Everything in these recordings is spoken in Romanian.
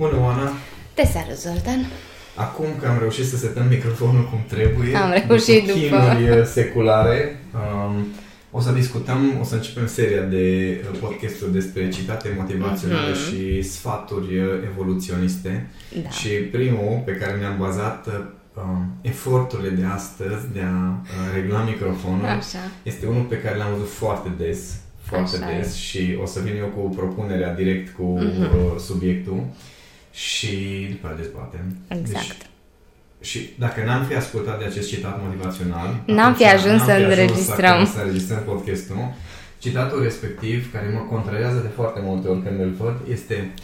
Bună, Oana! Te salut, Zoltan! Acum că am reușit să setăm microfonul cum trebuie, am reușit după, după... seculare, um, o să discutăm, o să începem seria de podcasturi despre citate motivaționale mm-hmm. și sfaturi evoluționiste. Da. Și primul pe care ne-am bazat uh, eforturile de astăzi de a uh, regla microfonul Așa. este unul pe care l-am văzut foarte des foarte Așa des e. și o să vin eu cu propunerea direct cu mm-hmm. subiectul și după aceea dezbatem. Exact. Deci, și dacă n-am fi ascultat de acest citat motivațional, n-am fi ajuns să înregistrăm. Să înregistrăm podcastul. Citatul respectiv, care mă contrarează de foarte multe ori când îl văd, este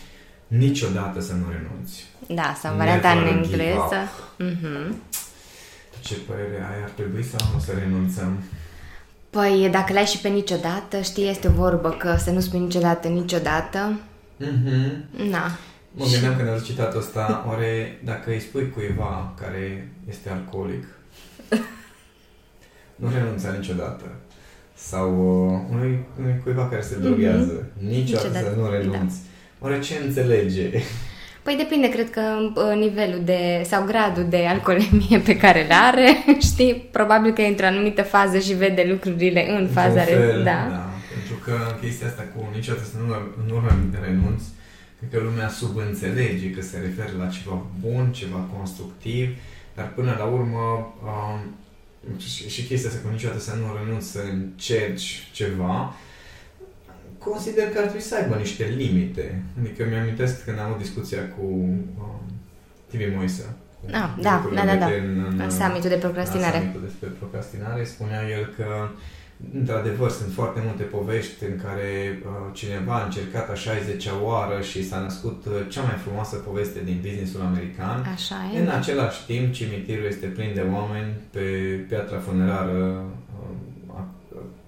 niciodată să nu renunți. Da, sau varianta în engleză. Mm-hmm. Ce părere ai? Ar trebui sau nu să renunțăm? Păi, dacă l-ai și pe niciodată, știi, este o vorbă că să nu spui niciodată, niciodată. Mm-hmm. Na. Mă gândeam când am citatul ăsta, oare dacă îi spui cuiva care este alcoolic, nu renunța niciodată. Sau uh, unui, unui cuiva care se droghează, mm-hmm. niciodată, niciodată să nu renunți. Da. Oare ce înțelege? Păi depinde, cred că uh, nivelul de sau gradul de alcoolemie pe care îl are, știi, probabil că e într-o anumită fază și vede lucrurile în faza fel, da. da. Pentru că chestia asta cu niciodată să nu, nu renunți, cred că lumea subînțelege că se referă la ceva bun, ceva constructiv, dar până la urmă um, și, și chestia asta cu niciodată să nu renunți să încerci ceva, consider că ar trebui să aibă niște limite. Adică mi-amintesc când am o discuția cu um, TV Moise. Ah, da, da, da, da. În, în, summitul de procrastinare. Summitul despre procrastinare spunea el că Într-adevăr, sunt foarte multe povești în care uh, cineva a încercat a 60-a oară și s-a născut uh, cea mai frumoasă poveste din businessul american. Așa e. În același timp, cimitirul este plin de oameni pe piatra funerară uh,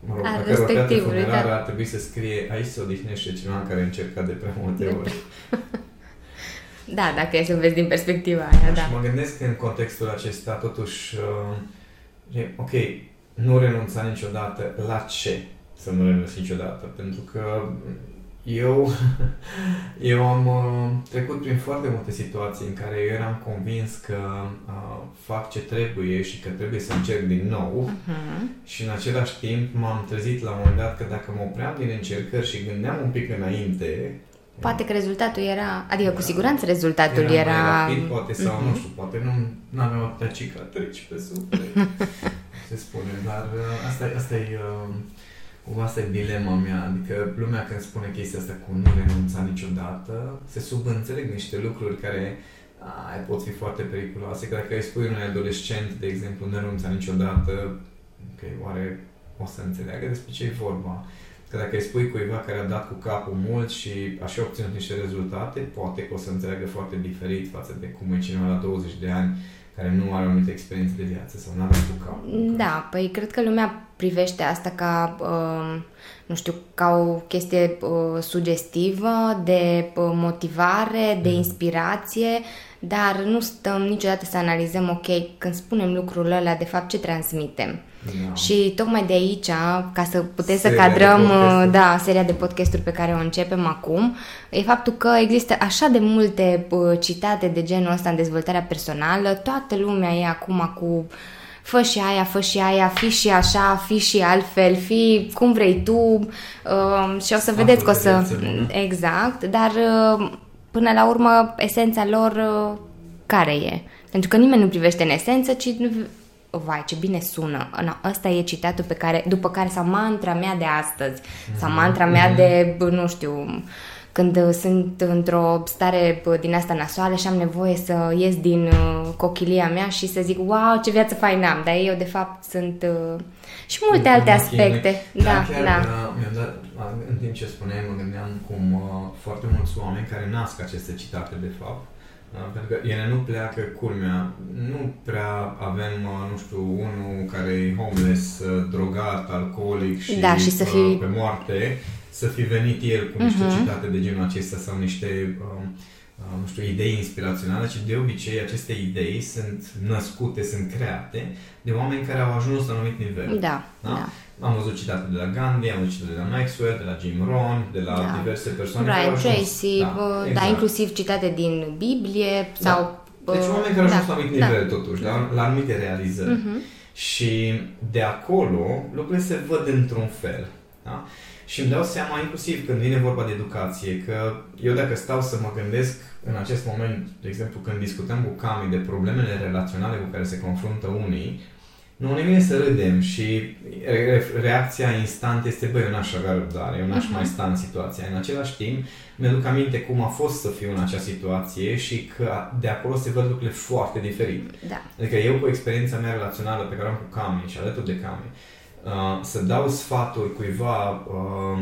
mă rog, a respectivului, da. ar trebui să scrie aici se odihnește cineva care a încercat de prea multe de ori. da, dacă e să vezi din perspectiva aia, da. Și mă gândesc că în contextul acesta, totuși, uh, e, ok, nu renunța niciodată la ce să nu renunț niciodată? Pentru că eu, eu am uh, trecut prin foarte multe situații în care eu eram convins că uh, fac ce trebuie și că trebuie să încerc din nou uh-huh. și în același timp m-am trezit la un moment dat că dacă mă opream din încercări și gândeam un pic înainte Poate că rezultatul era, adică cu siguranță rezultatul era... Era mai rapid, poate, sau uh-huh. nu știu, poate nu aveam atâtea cicatrici pe suflet, se spune, dar uh, asta, asta e uh, Cumva asta e dilema mea, adică lumea când spune chestia asta cu nu renunța niciodată, se subînțeleg niște lucruri care ai, pot fi foarte periculoase. Că dacă îi spui unui adolescent, de exemplu, nu renunța niciodată, ok, oare o să înțeleagă despre ce e vorba? Că dacă îi spui cuiva care a dat cu capul mult și așa obținut niște rezultate, poate că o să înțeleagă foarte diferit față de cum e cineva la 20 de ani care nu are o anumită experiență de viață sau nu are cu capul. Da, păi cred că lumea privește asta ca, uh, nu știu, ca o chestie uh, sugestivă, de uh, motivare, de mm. inspirație, dar nu stăm niciodată să analizăm, ok, când spunem lucrul ăla, de fapt ce transmitem. Da. Și tocmai de aici, ca să puteți seria să cadrăm uh, da, seria de podcasturi pe care o începem acum, e faptul că există așa de multe uh, citate de genul ăsta în dezvoltarea personală, toată lumea e acum cu fă și aia, fă și aia, fi și așa, fi și altfel, fi cum vrei tu uh, și o să vedeți că o să... Exact, dar uh, până la urmă esența lor uh, care e? Pentru că nimeni nu privește în esență, ci vai, ce bine sună. No, ăsta e citatul pe care, după care, sau mantra mea de astăzi, mm-hmm. sau mantra mea de, nu știu, când sunt într-o stare din asta nasoală și am nevoie să ies din uh, cochilia mea și să zic, wow, ce viață faină am, dar eu de fapt sunt uh, și multe alte aspecte. Da, da. Chiar, da. Mi-am dat, în timp ce spuneai, mă gândeam cum uh, foarte mulți oameni care nasc aceste citate, de fapt, da? Pentru că ele nu pleacă culmea. Nu prea avem, uh, nu știu, unul care e homeless, uh, drogat, alcoolic și, da, și să uh, fi... pe moarte, să fi venit el cu niște uh-huh. citate de genul acesta sau niște um, uh, nu știu, idei inspiraționale, ci de obicei aceste idei sunt născute, sunt create de oameni care au ajuns la un anumit nivel. Da, da. da. Am văzut citate de la Gandhi, am văzut citate de la Maxwell, de la Jim Rohn, de la da. diverse persoane. Brian Tracy, da, da, exact. da, inclusiv citate din Biblie da. sau... Deci oameni care au ajuns da, la un anumit nivel da. totuși, la, la anumite realizări. Uh-huh. Și de acolo lucrurile se văd într-un fel. Da? Și îmi dau seama, inclusiv când vine vorba de educație, că eu dacă stau să mă gândesc în acest moment, de exemplu, când discutăm cu Cami de problemele relaționale cu care se confruntă unii, nu ne vine să râdem și reacția instant este, băi, eu n-aș avea răbdare, eu n-aș uh-huh. mai sta în situația. În același timp, mi-aduc aminte cum a fost să fiu în acea situație și că de acolo se văd lucrurile foarte diferit. Da. Adică eu cu experiența mea relațională pe care am cu Cami și alături de Cami, uh, să dau sfaturi cuiva uh,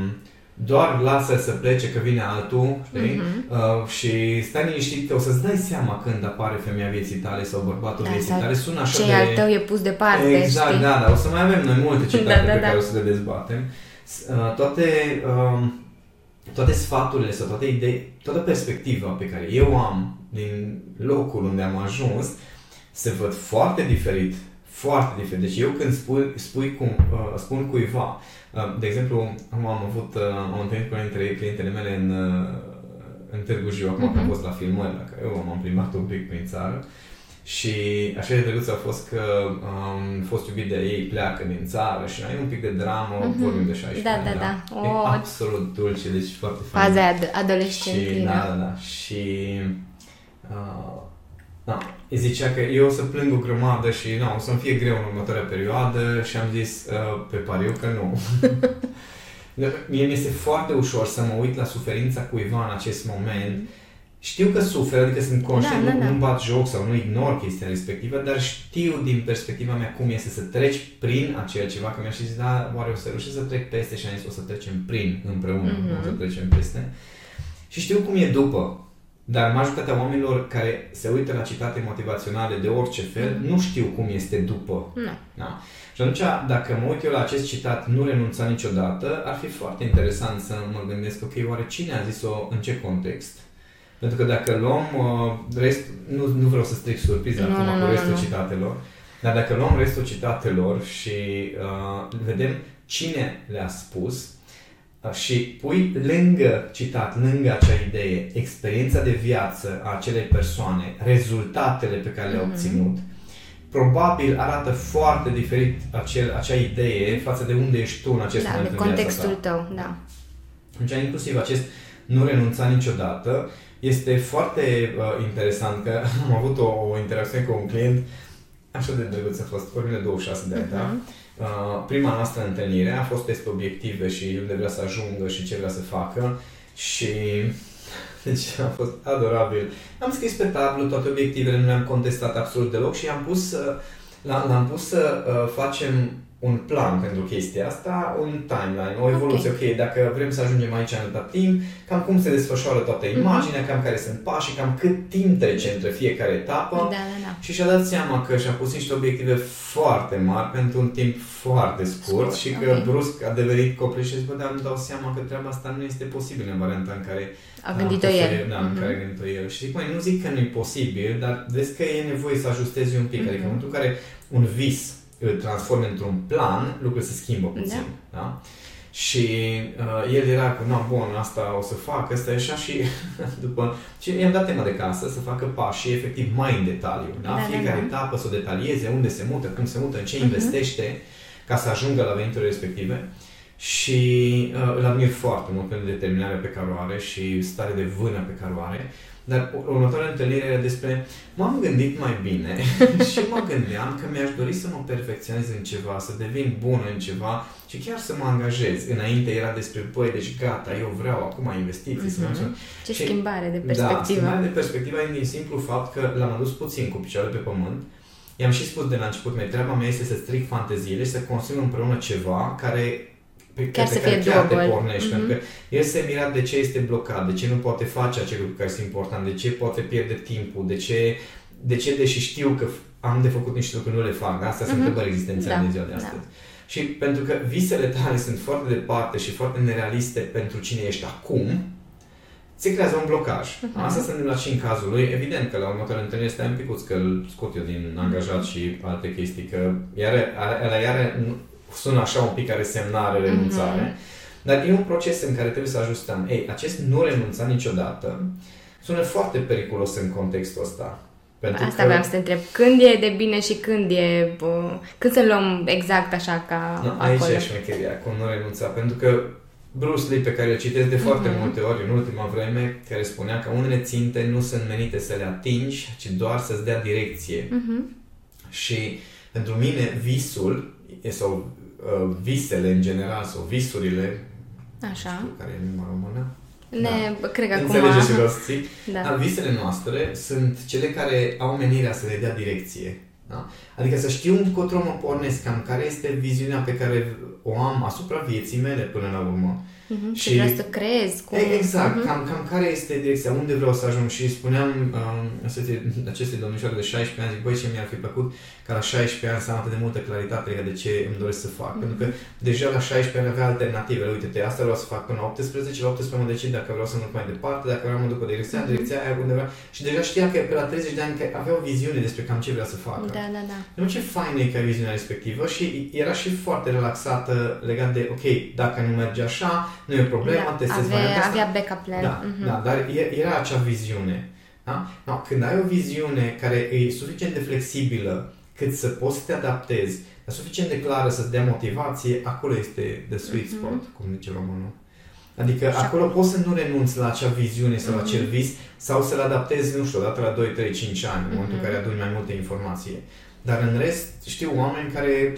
doar lasă să plece că vine altul, știi? Uh-huh. Uh, și stai liniștit că o să-ți dai seama când apare femeia vieții tale sau bărbatul da, vieții tale. Sună așa ce de... al tău e pus departe, Exact, știi? da, da. O să mai avem noi multe citate da, da, pe da. care o să le dezbatem. Uh, toate, uh, toate sfaturile sau toate idei, toată perspectiva pe care eu am din locul unde am ajuns se văd foarte diferit foarte diferit. Deci eu când spui, spui cum, uh, spun cuiva, uh, de exemplu, am avut, uh, am întâlnit cu unul dintre clientele mele în, uh, în Târgu Jiu, acum uh-huh. am mhm. fost la filmări, dacă eu m-am plimbat un pic prin țară. Și așa de drăguț a fost că am um, fost iubit de ei, pleacă din țară și ai un pic de dramă, uh-huh. vorbim de 16 da, ani. Da, da, da. E oh. absolut dulce, deci foarte fain. Faza adolescentină. Și, da, da, da. Și uh, da. Îi zicea că eu o să plâng o grămadă și nu, o să-mi fie greu în următoarea perioadă și am zis uh, pe pariu că nu. Mie mi este foarte ușor să mă uit la suferința cuiva în acest moment. Știu că suferă, adică sunt conștient, da, da, da. nu bat joc sau nu ignor chestia respectivă, dar știu din perspectiva mea cum este să treci prin acel ceva, că mi-aș zis, da, oare o să reușesc să trec peste și am zis, o să trecem prin împreună, mm-hmm. nu o să trecem peste. Și știu cum e după. Dar majoritatea oamenilor care se uită la citate motivaționale de orice fel mm. nu știu cum este după. Nu. Da? Și atunci, dacă mă uit eu la acest citat, nu renunța niciodată, ar fi foarte interesant să mă gândesc, ok, oare cine a zis-o în ce context? Pentru că dacă luăm uh, rest, nu, nu vreau să stric surpriza acum cu restul nu, citatelor, dar dacă luăm restul citatelor și uh, vedem cine le-a spus, și pui lângă citat, lângă acea idee, experiența de viață a acelei persoane, rezultatele pe care le-a mm-hmm. obținut, probabil arată foarte diferit acel, acea idee față de unde ești tu în acest da, moment de în contextul ta. tău, da. Deci, inclusiv acest nu renunța niciodată este foarte uh, interesant că am avut o, o interacțiune cu un client așa de drăguț a fost, vorbim de 26 de ani, uh-huh. da? Mhm. Uh, prima noastră întâlnire a fost despre obiective și unde vrea să ajungă și ce vrea să facă și deci a fost adorabil. Am scris pe tablă toate obiectivele, nu le-am contestat absolut deloc și am pus, l-am pus să uh, facem un plan pentru chestia asta, un timeline, o evoluție. Okay. ok, dacă vrem să ajungem aici în atâta timp, cam cum se desfășoară toată mhm. imaginea, mm-hmm. cam care sunt pașii, cam cât timp trece între fiecare etapă. Da, da, da. Și și-a dat seama că și-a pus niște obiective foarte mari pentru un timp foarte scurt, scurt și că okay. brusc a devenit copleș și zic, bă, dar îmi dau seama că treaba asta nu este posibil în varianta în care a gândit-o el. Da, mm-hmm. în care a gândit-o el. Și zic, mai nu zic că nu e posibil, dar vezi că e nevoie să ajustezi un pic. Mm-hmm. Adică în momentul în care un vis îl transforme într-un plan, lucrurile se schimbă puțin. Da? da? Și uh, el era cu, nu, bun, asta o să fac, asta e așa și după... Și i-am dat tema de casă să facă pașii efectiv mai în detaliu. Da? da Fiecare da, da. etapă să o detalieze, unde se mută, cum se mută, în ce uh-huh. investește ca să ajungă la veniturile respective. Și uh, îl admir foarte mult pentru determinarea pe care o are și stare de vână pe care o are. Dar următoarea întâlnire era despre m-am gândit mai bine și mă gândeam că mi-aș dori să mă perfecționez în ceva, să devin bun în ceva și chiar să mă angajez. Înainte era despre, băi, deci gata, eu vreau acum investiții. Mm-hmm. Să Ce și, schimbare de perspectivă. Da, schimbare de perspectivă din simplu fapt că l-am adus puțin cu picioarele pe pământ. I-am și spus de la început, mai treaba mea este să stric fanteziile și să construim împreună ceva care pe, chiar pe să care fie chiar te pornești, mm-hmm. pentru că el se mira de ce este blocat, de ce nu poate face acele lucruri care sunt importante, de ce poate pierde timpul, de ce, de ce deși știu că am de făcut niște lucruri, nu le fac. Asta mm-hmm. sunt întrebări existențiale da. de ziua de da. astăzi. Da. Și pentru că visele tale sunt foarte departe și foarte nerealiste pentru cine ești acum, se creează un blocaj. Uh-huh. Asta se întâmplă și în cazul lui. Evident că la următoarea întâlnire stai un picuț, că îl scot eu din angajat și alte chestii, că iar, iar, iar sună așa un pic ca resemnare, renunțare. Uh-huh. Dar e un proces în care trebuie să ajustăm. Ei, acest nu renunța niciodată sună foarte periculos în contextul ăsta. Pentru Asta că... vreau să te întreb. Când e de bine și când e... Bă, când să luăm exact așa ca no, Aici acolo? e șmecheria, cu nu renunța. Pentru că Bruce Lee, pe care îl citesc de foarte uh-huh. multe ori în ultima vreme, care spunea că unele ținte nu sunt menite să le atingi, ci doar să-ți dea direcție. Uh-huh. Și pentru mine visul, sau uh, visele în general, sau visurile, Așa. știu care e numai română, ne, da. cred că Înțelegeți acum... ce vreau să zic? Da. Dar visele noastre sunt cele care au menirea să le dea direcție. Da? Adică să știu încotro mă pornesc, cam care este viziunea pe care o am asupra vieții mele până la urmă. Uh-huh. Și vreau să crezi. Cum... Exact, uh-huh. cam, cam care este direcția, unde vreau să ajung și spuneam uh, aceste domnișoare de 16 ani, zic, băi, ce mi-ar fi plăcut ca la 16 ani să am atât de multă claritate de ce îmi doresc să fac. Uh-huh. Pentru că deja la 16 ani avea alternative. Uite-te, asta vreau să fac până la 18, la 18 mă decid dacă vreau să merg mai departe, dacă vreau mă duc pe direcția, uh-huh. direcția aia undeva. Și deja știa că pe la 30 de ani că avea o viziune despre cam ce vrea să facă. Da, da, da. Nu ce fain e că ai viziunea respectivă și era și foarte relaxată legat de, ok, dacă nu merge așa, nu e o problemă, da, testez avea, varianta asta. Avea backup plan. Da, uh-huh. da, dar era acea viziune. Da? No, când ai o viziune care e suficient de flexibilă cât să poți să te adaptezi, dar suficient de clară să-ți dea motivație, acolo este the sweet mhm. spot, uh-huh. cum zice românul. Adică și acolo poți să nu renunți la acea viziune sau uh-huh. la acel mhm. vis sau să-l adaptezi, nu știu, odată la 2, 3, 5 ani, în momentul în care aduni mai multe informații. Dar în rest, știu oameni care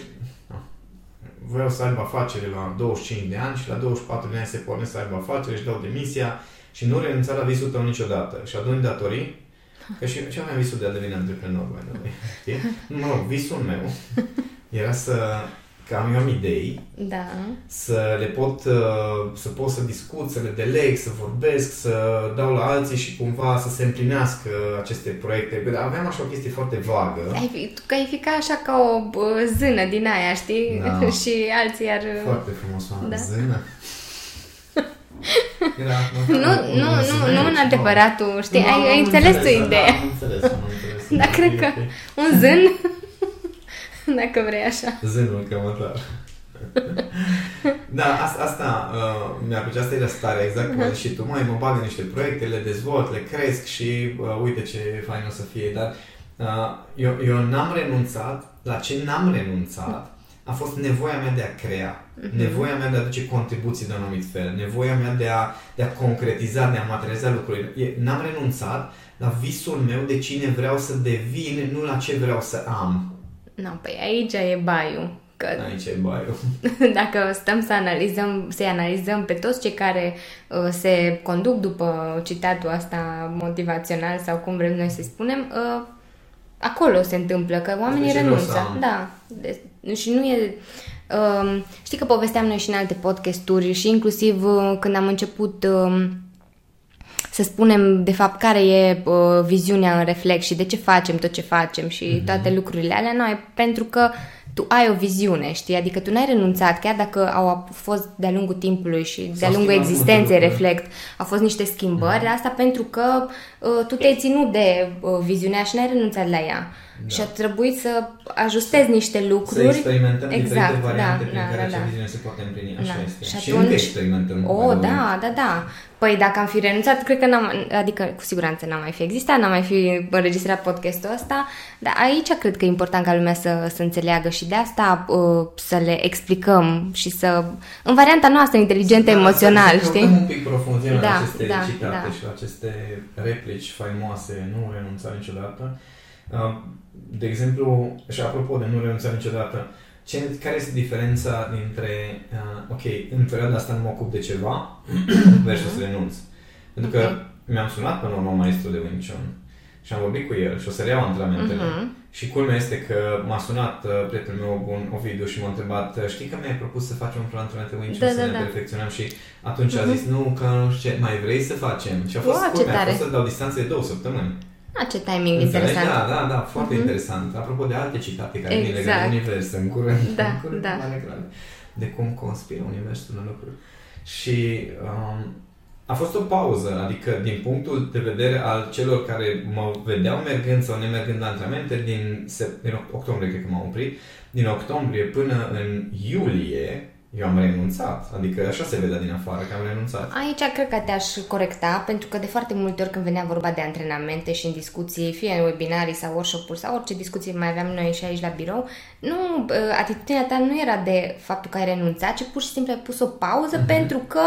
vreau să aibă afacere la 25 de ani și la 24 de ani se pornesc să aibă afacere și dau demisia și nu renunța la visul tău niciodată. Și aduni datorii Că și, și aveam visul de a deveni antreprenor, mai de Mă rog, visul meu era să că am eu am idei, da. să le pot, uh, să pot să discut, să le deleg, să vorbesc, să dau la alții și cumva să se împlinească aceste proiecte. Dar aveam așa o chestie foarte vagă. Ai fi, că ai fi ca așa ca o zână din aia, știi? Da. și alții ar... Foarte frumos, da. zână. Era, nu, nu, nu, nu, nu în adevăratul, știi, ai, ai înțeles tu ideea. Da, am înțeles, am înțeles. Dar cred că un zân Dacă vrei așa. Zânul cămătar. da, asta, asta uh, mi-a plăcut, asta e stare, exact cum uh-huh. și tu, mai mă bag în niște proiecte, le dezvolt, le cresc și uh, uite ce fain o să fie, dar uh, eu, eu n-am renunțat, la ce n-am renunțat a fost nevoia mea de a crea, uh-huh. nevoia mea de a aduce contribuții de un anumit fel, nevoia mea de a, de a concretiza, de a materializa lucrurile. N-am renunțat la visul meu de cine vreau să devin, nu la ce vreau să am. Nu, păi aici e baiul. Că aici e baiul. Dacă stăm să analizăm, să analizăm pe toți cei care uh, se conduc după citatul asta motivațional sau cum vrem noi să spunem, uh, acolo se întâmplă, că oamenii renunță. Da. De, și nu e... Uh, știi că povesteam noi și în alte podcasturi și inclusiv uh, când am început... Uh, să spunem de fapt care e uh, viziunea în reflex și de ce facem tot ce facem și mm-hmm. toate lucrurile alea, noi pentru că tu ai o viziune, știi? Adică tu n-ai renunțat, chiar dacă au fost de-a lungul timpului și de-a lungul existenței reflect, au fost niște schimbări, mm-hmm. asta pentru că uh, tu te-ai ținut de uh, viziunea și n-ai renunțat la ea. Da. Și a trebuit să ajustezi niște lucruri. Să experimentăm exact, diferite variante da, prin da, care da, acea da. viziune se poate împlini. Așa da. este. Și, atunci, și încă experimentăm. O, da, da, da. Păi dacă am fi renunțat, cred că n-am, adică cu siguranță n-am mai fi existat, n-am mai fi înregistrat podcastul ăsta, dar aici cred că e important ca lumea să, să înțeleagă și de asta uh, să le explicăm și să, în varianta noastră inteligentă, da, emoțional, să știi? un pic profunzime da, la aceste da, citate da. și la aceste replici faimoase, nu renunța niciodată. Uh, de exemplu, și apropo de nu renunța niciodată, ce, care este diferența dintre, uh, ok, în perioada asta nu mă ocup de ceva versus uh-huh. renunț? Pentru că okay. mi-am sunat până la maestru de Wing Chun și am vorbit cu el și o să le iau antrenamentele. Uh-huh. Și culmea este că m-a sunat uh, prietenul meu bun, Ovidiu, și m-a întrebat uh, știi că mi-ai propus să facem un plan antrenament Wing Chun da, să da, ne da. perfecționăm și atunci uh-huh. a zis nu, că nu știu ce, mai vrei să facem? Și a fost wow, culmea, a fost să dau distanță de două săptămâni. A, ce timing Înțelegi? interesant. Da, da, da, foarte uh-huh. interesant. Apropo de alte citate care exact. vin legate de univers în curând, da, în curând da. de cum conspiră universul în lucruri. Și um, a fost o pauză, adică din punctul de vedere al celor care mă vedeau mergând sau nemergând la antrenamente, din, din octombrie cred că m-am oprit, din octombrie până în iulie, eu am renunțat. Adică așa se vedea din afară că am renunțat. Aici cred că te-aș corecta, pentru că de foarte multe ori când venea vorba de antrenamente și în discuții, fie în webinarii sau workshop-uri sau orice discuții mai aveam noi și aici la birou, nu, atitudinea ta nu era de faptul că ai renunțat, ci pur și simplu ai pus o pauză mm-hmm. pentru că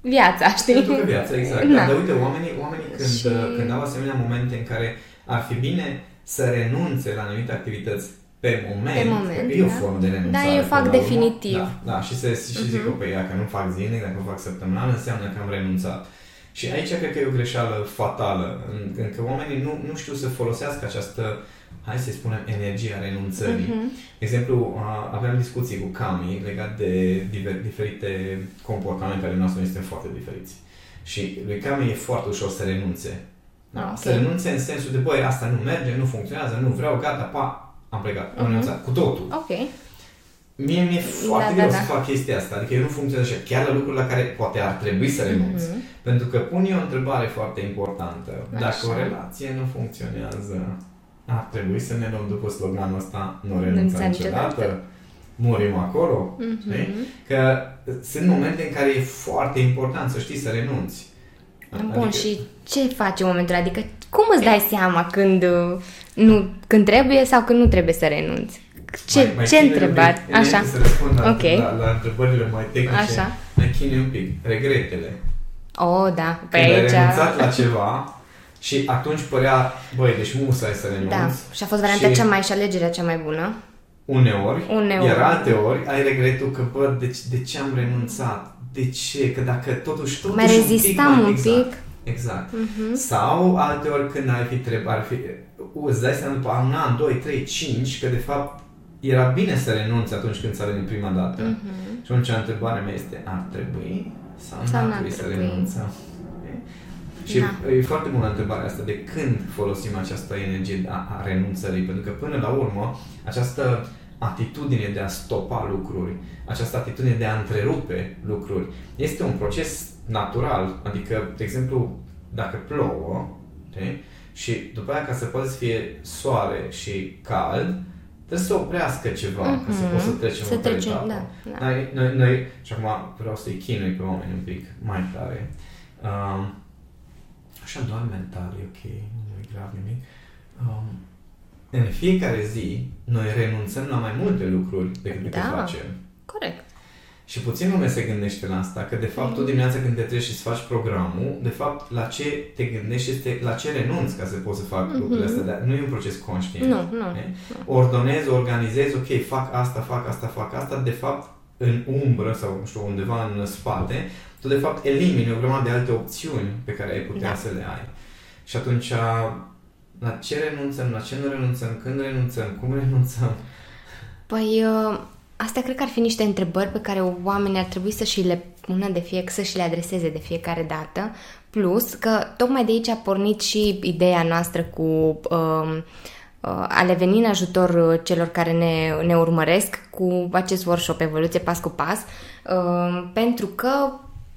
viața, știi? Pentru că viața, exact. Da. Dar uite, oamenii, oamenii când, și... când au asemenea momente în care ar fi bine să renunțe la anumite activități pe moment, pe moment e da? o formă de renunțare. Da, eu fac definitiv. Da, da, și, se, și uh-huh. zic, mhm. ok, dacă nu fac zilnic, dacă nu fac săptămânal, înseamnă că am renunțat. Și aici cred că e o greșeală fatală, în, în că oamenii nu, nu știu să folosească această, hai să spunem, energia renunțării. Uh-huh. De exemplu, aveam discuții cu Cami legat de diver, diferite comportamente ale noastre, noi suntem foarte diferiți. Și lui Cami e foarte ușor să renunțe. Da? Ah, okay. Să renunțe în sensul de, băi, asta nu merge, nu funcționează, nu vreau, gata, pa, am plecat, am uh-huh. renunțat, cu totul. Ok. Mie mi-e foarte da, greu da, da. să fac chestia asta, adică eu nu funcționez așa, chiar la lucruri la care poate ar trebui să renunț. Uh-huh. Pentru că pun eu o întrebare foarte importantă. Așa. Dacă o relație nu funcționează, ar trebui să ne luăm după sloganul ăsta, nu renunțăm niciodată, murim acolo. Uh-huh. Că sunt momente în care e foarte important să știi să renunți. Bun, adică... și ce faci în momentul Adică cum îți dai seama când nu, când trebuie sau când nu trebuie să renunți? Ce, mai, mai ce întrebări? Așa. Să răspund la, okay. la, la întrebările mai tehnice. Așa. Mai chine un pic. Regretele. Oh, da. Pe când aici... ai renunțat la ceva și atunci părea, băi, deci musai să renunți. Da. Și a fost varianta și... cea mai și alegerea cea mai bună. Uneori, uneori, iar alte ori ai regretul că, bă, de, de ce am renunțat? De ce? Că dacă totuși, totuși mai rezistam un pic, mai, un pic. Exact. Exact. Uh-huh. Sau alte ori când ai fi trebuie, ar fi, îți dai seama după un an, doi, trei, cinci, că de fapt era bine să renunți atunci când ți-a venit prima dată. Uh-huh. Și atunci întrebarea mea este, ar trebui sau, sau nu ar trebui să renunțăm? Și da. e foarte bună întrebarea asta, de când folosim această energie a, a renunțării, pentru că până la urmă această atitudine de a stopa lucruri, această atitudine de a întrerupe lucruri, este un proces natural. Adică, de exemplu, dacă plouă, okay? și după aia ca să poată să fie soare și cald, trebuie să oprească ceva mm-hmm. ca să mhm. poți să trecem să trecem, da, da. Noi, noi, noi, și acum vreau să-i chinui pe oameni un pic mai tare. Um, așa doar mental, e ok, nu e grav nimic. Um, în fiecare zi, noi renunțăm la mai multe lucruri decât da, facem. Corect. Și puțin lume se gândește la asta, că de fapt tu dimineața când te treci și îți faci programul, de fapt la ce te gândești este la ce renunți ca să poți să fac mm-hmm. lucrurile astea, dar nu e un proces conștient. Nu, nu, nu. Ordonezi, organizezi, ok, fac asta, fac asta, fac asta, de fapt în umbră sau nu știu, undeva în spate, tu de fapt elimini o grămadă de alte opțiuni pe care ai putea da. să le ai. Și atunci la ce renunțăm, la ce nu renunțăm, când renunțăm, cum renunțăm? Păi, uh, astea cred că ar fi niște întrebări pe care oamenii ar trebui să și le pună de fie, să și le adreseze de fiecare dată. Plus că tocmai de aici a pornit și ideea noastră cu uh, uh, a le veni în ajutor celor care ne, ne urmăresc cu acest workshop Evoluție Pas cu Pas, uh, pentru că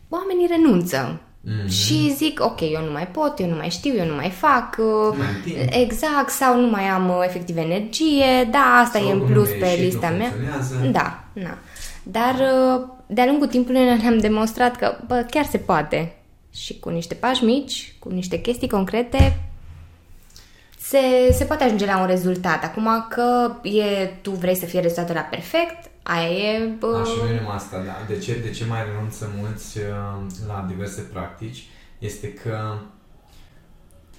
oamenii renunță Mm-hmm. Și zic, ok, eu nu mai pot, eu nu mai știu, eu nu mai fac. Mai exact, sau nu mai am uh, efectiv energie, da, asta sau e în plus pe lista mea. Da, da. Dar uh, de-a lungul timpului ne-am demonstrat că bă, chiar se poate. Și cu niște pași mici, cu niște chestii concrete, se, se poate ajunge la un rezultat. Acum că e, tu vrei să fie rezultatul la perfect, Aia e... Bă... Da, și nu numai asta, da. De ce, de ce mai renunță mulți uh, la diverse practici? Este că,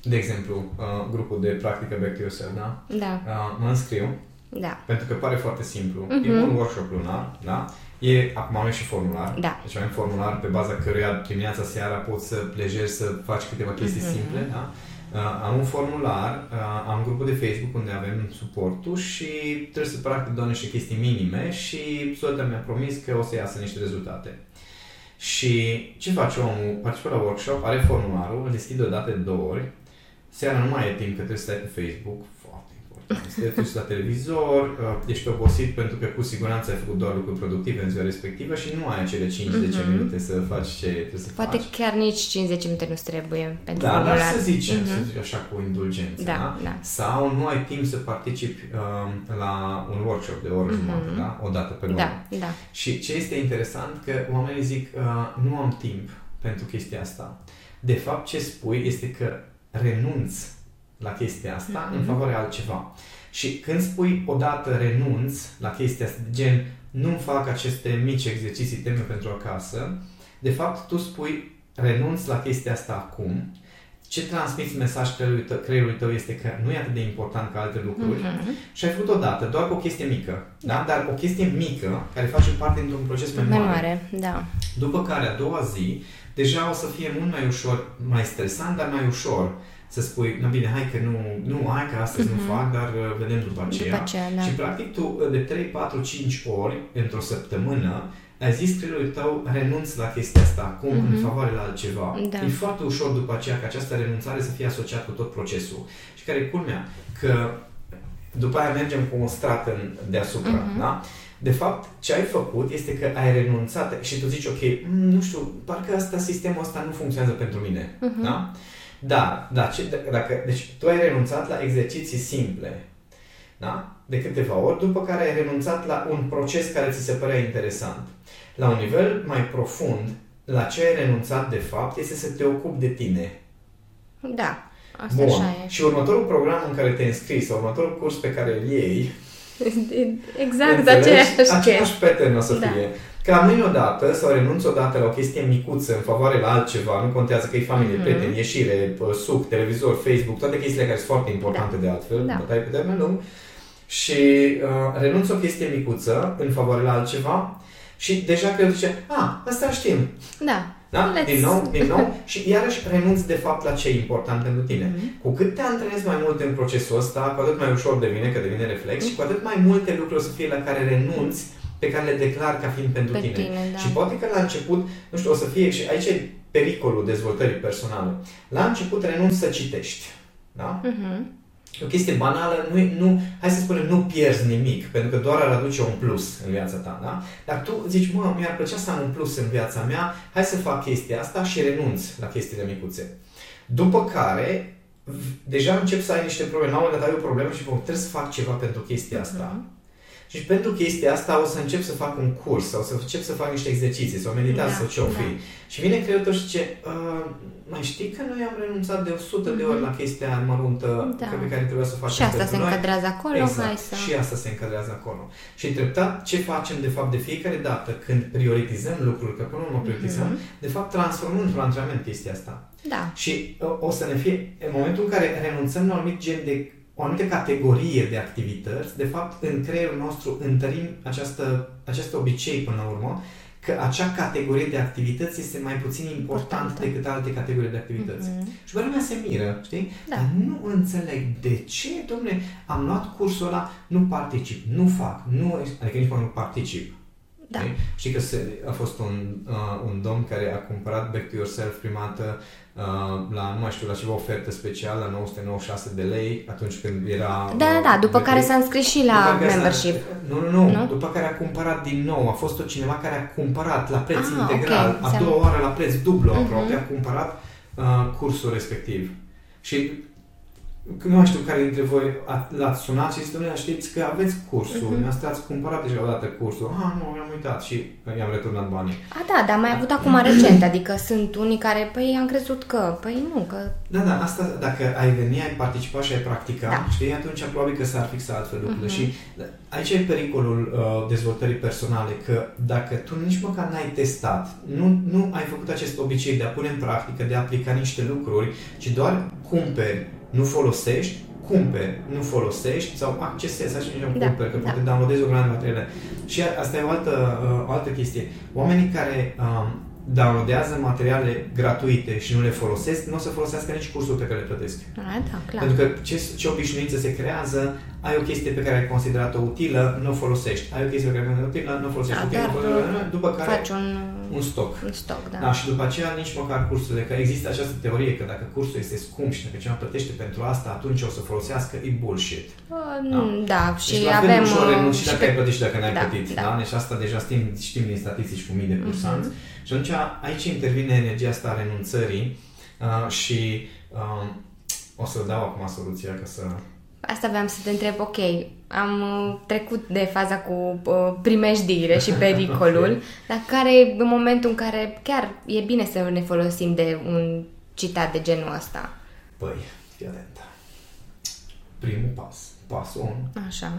de exemplu, uh, grupul de practică Back to Yourself, da? Da. Uh, mă înscriu. Da. Pentru că pare foarte simplu. Uh-huh. E un workshop lunar, da? E, acum avem și formular. Da. Deci avem formular pe baza căruia dimineața, seara poți să plejeri să faci câteva chestii uh-huh. simple, da? Uh, am un formular, uh, am grupul de Facebook unde avem suportul și trebuie să practic doar niște chestii minime și soția mi-a promis că o să iasă niște rezultate. Și ce face omul? Participă la workshop, are formularul, îl deschide o dată de două ori, seara nu mai e timp că trebuie să stai pe Facebook, foarte important. Te duci la televizor, uh, ești obosit pentru că cu siguranță ai făcut doar lucruri productive în ziua respectivă și nu ai acele 5-10 mm-hmm. minute să faci ce trebuie să Poate faci. chiar nici 50 minute nu trebuie pentru Da, dar formular. să zicem, Mhm. să zic așa cu indulgență, Da, da? da. Sau nu ai timp să participi um, la un workshop de o oră jumătate, da? O dată pe lună. Da, da. Și ce este interesant, că oamenii zic, uh, nu am timp pentru chestia asta. De fapt, ce spui este că renunți la chestia asta Mhm. în favoarea altceva. Și când spui odată renunț la chestia asta, de gen, nu fac aceste mici exerciții teme pentru acasă, de fapt, tu spui renunț la chestia asta acum, ce transmiți mesaj creierului tău, creierului tău este că nu e atât de important ca alte lucruri Mhm. și ai făcut odată, doar cu o chestie mică, da? dar o chestie mică care face parte dintr-un proces mai, Mai mare. mare, da. După care, a doua zi, deja o să fie mult mai ușor, mai stresant, dar mai ușor să spui, na bine, hai că nu, nu hai că astăzi nu fac, dar uh, vedem după aceea. După aceea, da. Și practic tu uh, de 3, 4, 5 ori într-o săptămână ai zis creierului tău renunți la chestia asta acum mm-hmm. în favoare la altceva. Da. E foarte ușor după aceea ca această renunțare să fie asociat cu tot procesul. Și care e culmea? Că după aia mergem cu un strat în, deasupra, Mhm. da? De fapt, ce ai făcut este că ai renunțat și tu zici, ok, "Mm, nu știu, parcă asta, sistemul ăsta nu funcționează pentru mine, Mhm. da? Da, da, ce, dacă, deci tu ai renunțat la exerciții simple, da? De câteva ori, după care ai renunțat la un proces care ți se părea interesant. La un nivel mai profund, la ce ai renunțat de fapt este să te ocupi de tine. Da, asta Bun. așa e. Și următorul program în care te înscrii sau următorul curs pe care îl iei, Exact, înțelegi? aceeași același pattern o să Da. fie. Ca mâine odată sau renunț odată la o chestie micuță în favoare la altceva, nu contează că e familie, Mhm. prieteni, ieșire, p- suc, televizor, Facebook, toate chestiile care sunt foarte importante de altfel, Da. bătaie pe termen lung, și uh, renunț o chestie micuță în favoare la altceva și deja cred zice, a, asta știm, Da. da? Let's- Din nou, din nou și iarăși renunți de fapt la ce e important pentru tine. Mhm. Cu cât te antrenezi mai mult în procesul ăsta, cu atât mai ușor devine, că devine reflex și cu atât mai multe lucruri o să fie la care renunți pe care le declar ca fiind pentru Pe tine. tine, da. Și poate că la început, nu știu, o să fie, și aici e pericolul dezvoltării personale. La început renunți să citești. Da? Mhm. E o chestie banală, nu, nu, hai să spunem, nu pierzi nimic, pentru că doar ar aduce un plus în viața ta, da? Dar tu zici, mă, mi-ar plăcea să am un plus în viața mea, hai să fac chestia asta și renunț la chestiile micuțe. După care, v- deja încep să ai niște probleme. La un moment dat ai o problemă și bă, trebuie să fac ceva pentru chestia asta. Și pentru chestia asta o să încep să fac un curs sau să încep să fac niște exerciții sau meditație Da, sau ce o fi. da. Și vine creierul tău și zice, "Uh, mai știi că noi am renunțat de 100 de ori la chestia măruntă Da. pe care trebuia să o facem Și asta pentru se noi. încadrează acolo, exact. hai să... Și asta se încadrează acolo. Și treptat, ce facem de fapt de fiecare dată când prioritizăm lucruri, că până la urmă prioritizăm, Mhm. de fapt transformăm într-un antrenament chestia asta. Da. Și uh, o să ne fie, în momentul în care renunțăm la un anumit gen de o anumită categorie de activități, de fapt, în creierul nostru întărim această, acest obicei până la urmă, că acea categorie de activități este mai puțin important Importantă. decât alte categorii de activități. Mhm. Și pe lumea se miră, știi? Da. Dar nu înțeleg de ce, domne, am luat cursul ăla, nu particip, nu fac, nu, adică nici măcar nu particip. Da. Știi? Știi că se, a fost un, uh, un domn care a cumpărat Back to Yourself prima dată uh, la, nu mai știu, la ceva ofertă specială, la 996 de lei, atunci când era... Da, da, da, după Back care to- s-a înscris și la după care s-a- membership. Nu, nu, nu, Nu? După care a cumpărat din nou. A fost o cineva care a cumpărat la preț Ah, integral, ok, a înseamnă- doua oară la preț dublu Mhm. aproape, a cumpărat uh, cursul respectiv. Și nu mai știu care dintre voi a- l-ați sunat și zis, domnule, știți că aveți cursul, Mhm. mm-hmm. ați cumpărat deja o dată cursul. Ah, nu, mi-am uitat și i-am returnat banii. A, da, dar mai avut acum recent, adică sunt unii care, păi, am crezut că, păi nu, că... Da, da, asta, dacă ai veni, ai participa și ai practica, Da. știi, atunci probabil că s-ar fixa altfel lucrurile. Mhm. Și aici e pericolul uh, dezvoltării personale, că dacă tu nici măcar n-ai testat, nu, nu ai făcut acest obicei de a pune în practică, de a aplica niște lucruri, ci doar cumperi, nu folosești, cumperi, nu folosești sau accesezi, așa zicem, Da, cumperi, că da. poate downloadezi o grămadă de materiale. Și asta e o altă, uh, o altă chestie. Oamenii care um, downloadează materiale gratuite și nu le folosesc, nu o să folosească nici cursul pe care le plătesc. A, da, clar. Pentru că ce, ce obișnuință se creează ai o chestie pe care ai considerat-o utilă, nu o folosești. Ai o chestie pe care ai considerat utilă, nu o folosești. Da, utilă, dar, nu o folosești. După care Faci un, un stoc. un stoc, da. Da, și după aceea nici măcar cursurile, că există această teorie că dacă cursul este scump și dacă cineva plătește pentru asta, atunci o să folosească, e bullshit. Uh, da, și deci, la fel avem... ușor uh, renunți și dacă pe- ai plătit și dacă n-ai da, plătit. da. Da. Deci asta deja știm, știm din statistici cu mii de cursanți. Mhm. Și atunci aici intervine energia asta a renunțării uh, și uh, o să dau acum soluția ca să... Asta vreau să te întreb, ok, am uh, trecut de faza cu uh, primejdiile și pericolul, Ok. dar care e momentul în care chiar e bine să ne folosim de un citat de genul ăsta? Păi, fii atentă. Primul pas, pasul 1, Așa.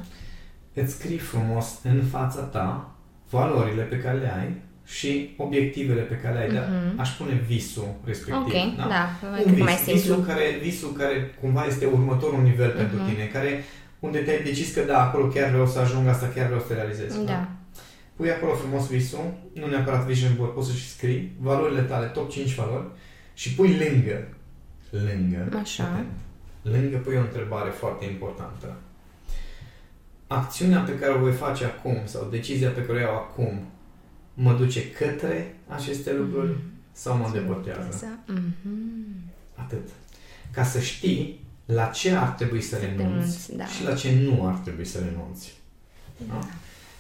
îți scrii frumos în fața ta valorile pe care le ai și obiectivele pe care le ai, dar aș pune visul respectiv. Ok, da? da, mai Un cât mai vis, simplu. visul care, visul care cumva este următorul nivel pentru Mhm. tine, care unde te-ai decis că da, acolo chiar vreau să ajung, asta chiar vreau să realizez. Da. Pui acolo frumos visul, nu neapărat vision board, poți să și scrii valorile tale, top 5 valori și pui lângă, lângă, Așa. atent, lângă pui o întrebare foarte importantă. Acțiunea pe care o voi face acum sau decizia pe care o iau acum mă duce către aceste lucruri sau mă îndepărtează? Mhm. Atât. Ca să știi la ce ar trebui să renunți renunți, da. și la ce nu ar trebui să renunți. Da?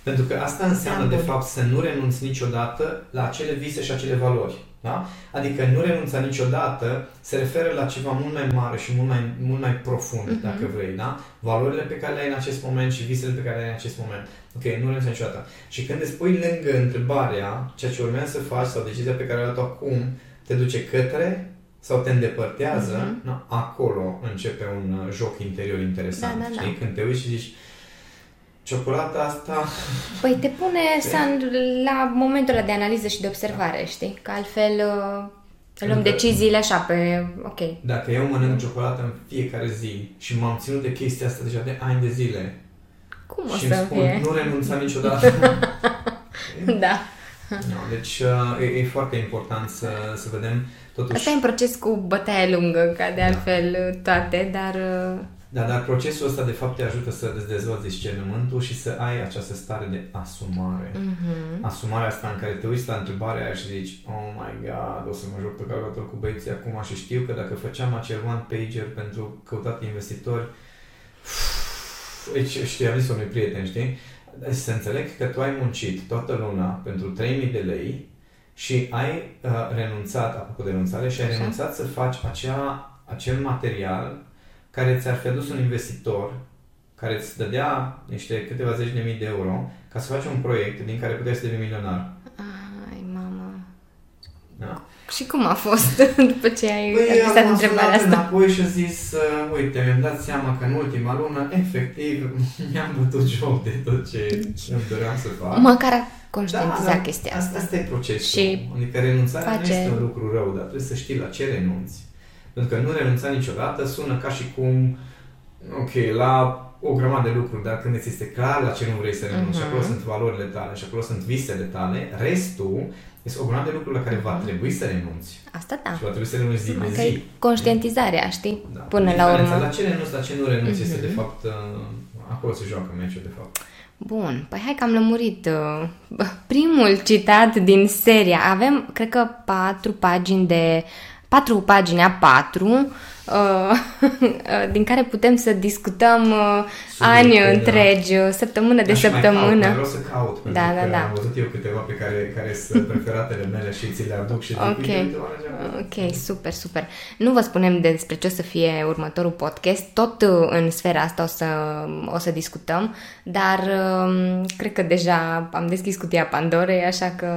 Pentru că asta înseamnă, Da, de bun. fapt, să nu renunți niciodată la acele vise și acele valori. Da? Adică nu renunța niciodată se referă la ceva mult mai mare și mult mai, mult mai profund, Mhm. dacă vrei. Da? Valorile pe care le ai în acest moment și visele pe care le ai în acest moment. Ok, nu renunța niciodată. Și când îți pui lângă întrebarea, ceea ce urmează să faci sau decizia pe care o ai luat acum, te duce către sau te îndepărtează, Mhm. da? acolo începe un uh, joc interior interesant. Da, da, da. Știi? Când te uiți și zici, ciocolata asta Păi te pune să, la momentul ăla de analiză și de observare, știi? Că altfel uh, luăm Încă- deciziile așa pe... Ok. Dacă eu mănânc ciocolată în fiecare zi și m-am ținut de chestia asta deja de ani de zile Cum o și îmi să spun, fie? nu renunța niciodată. Da. no, deci uh, e, e foarte important să, să vedem totuși... Asta e un proces cu bătaie lungă, ca de Da. altfel toate, dar... uh, Da, dar procesul ăsta de fapt te ajută să îți dezvolți discernământul și să ai această stare de asumare. mhm. Asumarea asta în care te uiți la întrebarea aia și zici Oh my god, o să mă joc pe calculator cu băieții acum și știu că dacă făceam acel one-pager pentru căutat investitori Deci, știi, am zis unui prieten, știi? Deci să înțeleg că tu ai muncit toată luna pentru 3000 de lei și ai uh, renunțat, apropo de renunțare, și ai Așa. renunțat să faci acea, acel material care ți-ar fi adus un investitor care îți dădea niște câteva zeci de mii de euro ca să faci un proiect din care puteai să devii milionar. Ai, mama. Da? Și cum a fost după ce ai Păi, adresat am întrebarea sunat asta? înapoi și a zis, uh, uite, mi-am dat seama că în ultima lună, efectiv, mi-am bătut joc de tot ce îmi doream să fac. Măcar a conștientizat da, chestia asta. asta. Asta e procesul. Și adică renunțarea face- nu este un lucru rău, dar trebuie să știi la ce renunți. Pentru că nu renunța niciodată sună ca și cum, ok, la o grămadă de lucruri, dar când îți este clar la ce nu vrei să renunți, și Mhm. acolo sunt valorile tale, și acolo sunt visele tale, restul este o grămadă de lucruri la care va trebui să renunți. Asta da. Și va trebui să renunți zi de Că zi. e conștientizarea, știi? Da. Până la Diferența urmă. La ce renunți, la ce nu renunți este de Mhm. fapt, uh, acolo se joacă meciul de fapt. Bun, păi hai că am lămurit uh, primul citat din seria. Avem, cred că, patru pagini de... patru pagini a patru, uh, din care putem să discutăm uh, ani Subiecte, da. întregi, uh, săptămână de Aș mai caut, săptămână. mai vreau să caut, pentru Da, că da, da. am văzut eu câteva pe care, care sunt preferatele mele și ți le aduc și zic, Ok. uite, uite, Oana, ce-am Ok, super, super. Nu vă spunem despre ce o să fie următorul podcast, tot uh, în sfera asta o să, o să discutăm, dar um, cred că deja am deschis cutia Pandorei, așa că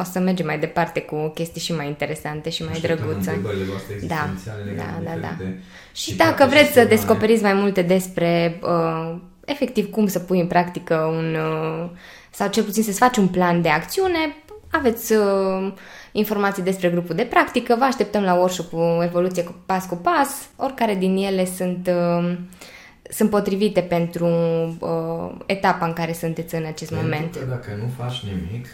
o să mergem mai departe cu chestii și mai interesante și mai Așteptăm drăguțe. întrebările voastre Da, existențiale legate da, de da, da. diferite Și citate dacă vreți să semnale. descoperiți mai multe despre uh, efectiv cum să pui în practică un uh, sau cel puțin să-ți faci un plan de acțiune, aveți uh, informații despre grupul de practică, vă așteptăm la workshop-ul Evoluție cu pas cu pas, oricare din ele sunt uh, sunt potrivite pentru uh, etapa în care sunteți în acest Pentru moment. că dacă nu faci nimic,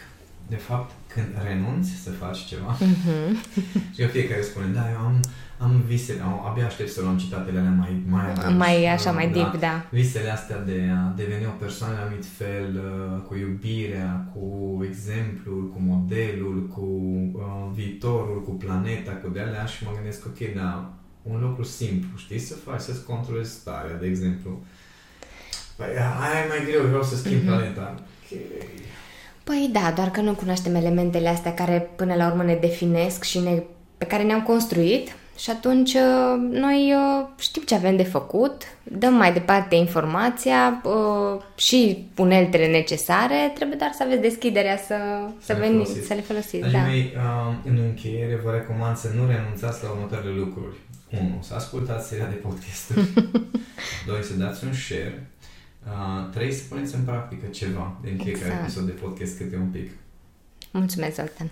de fapt, când renunți să faci ceva, uh-huh. și că fiecare spune, da, eu am, am visele, abia aștept să luăm citatele alea mai, mai adânci, Mai așa, mai deep, da. da. Visele astea de a deveni o persoană de anumit fel, uh, cu iubirea, cu exemplul, cu modelul, cu uh, viitorul, cu planeta, cu de alea și mă gândesc, ok, da, un lucru simplu, știi, să faci, să-ți controlezi starea, de exemplu. Păi, aia e mai greu, vreau să schimb mm-hmm. planeta. Okay. Păi da, doar că nu cunoaștem elementele astea care până la urmă ne definesc și ne, pe care ne-am construit și atunci uh, noi uh, știm ce avem de făcut, dăm mai departe informația uh, și uneltele necesare, trebuie doar să aveți deschiderea să, să, să, veni, să le folosiți. da. mei, în încheiere vă recomand să nu renunțați la următoarele lucruri. 1. Să ascultați seria de podcasturi. 2. Să dați un share. Uh, trei, să puneți în practică ceva din fiecare exact. episod de podcast câte un pic. Mulțumesc, Zoltan!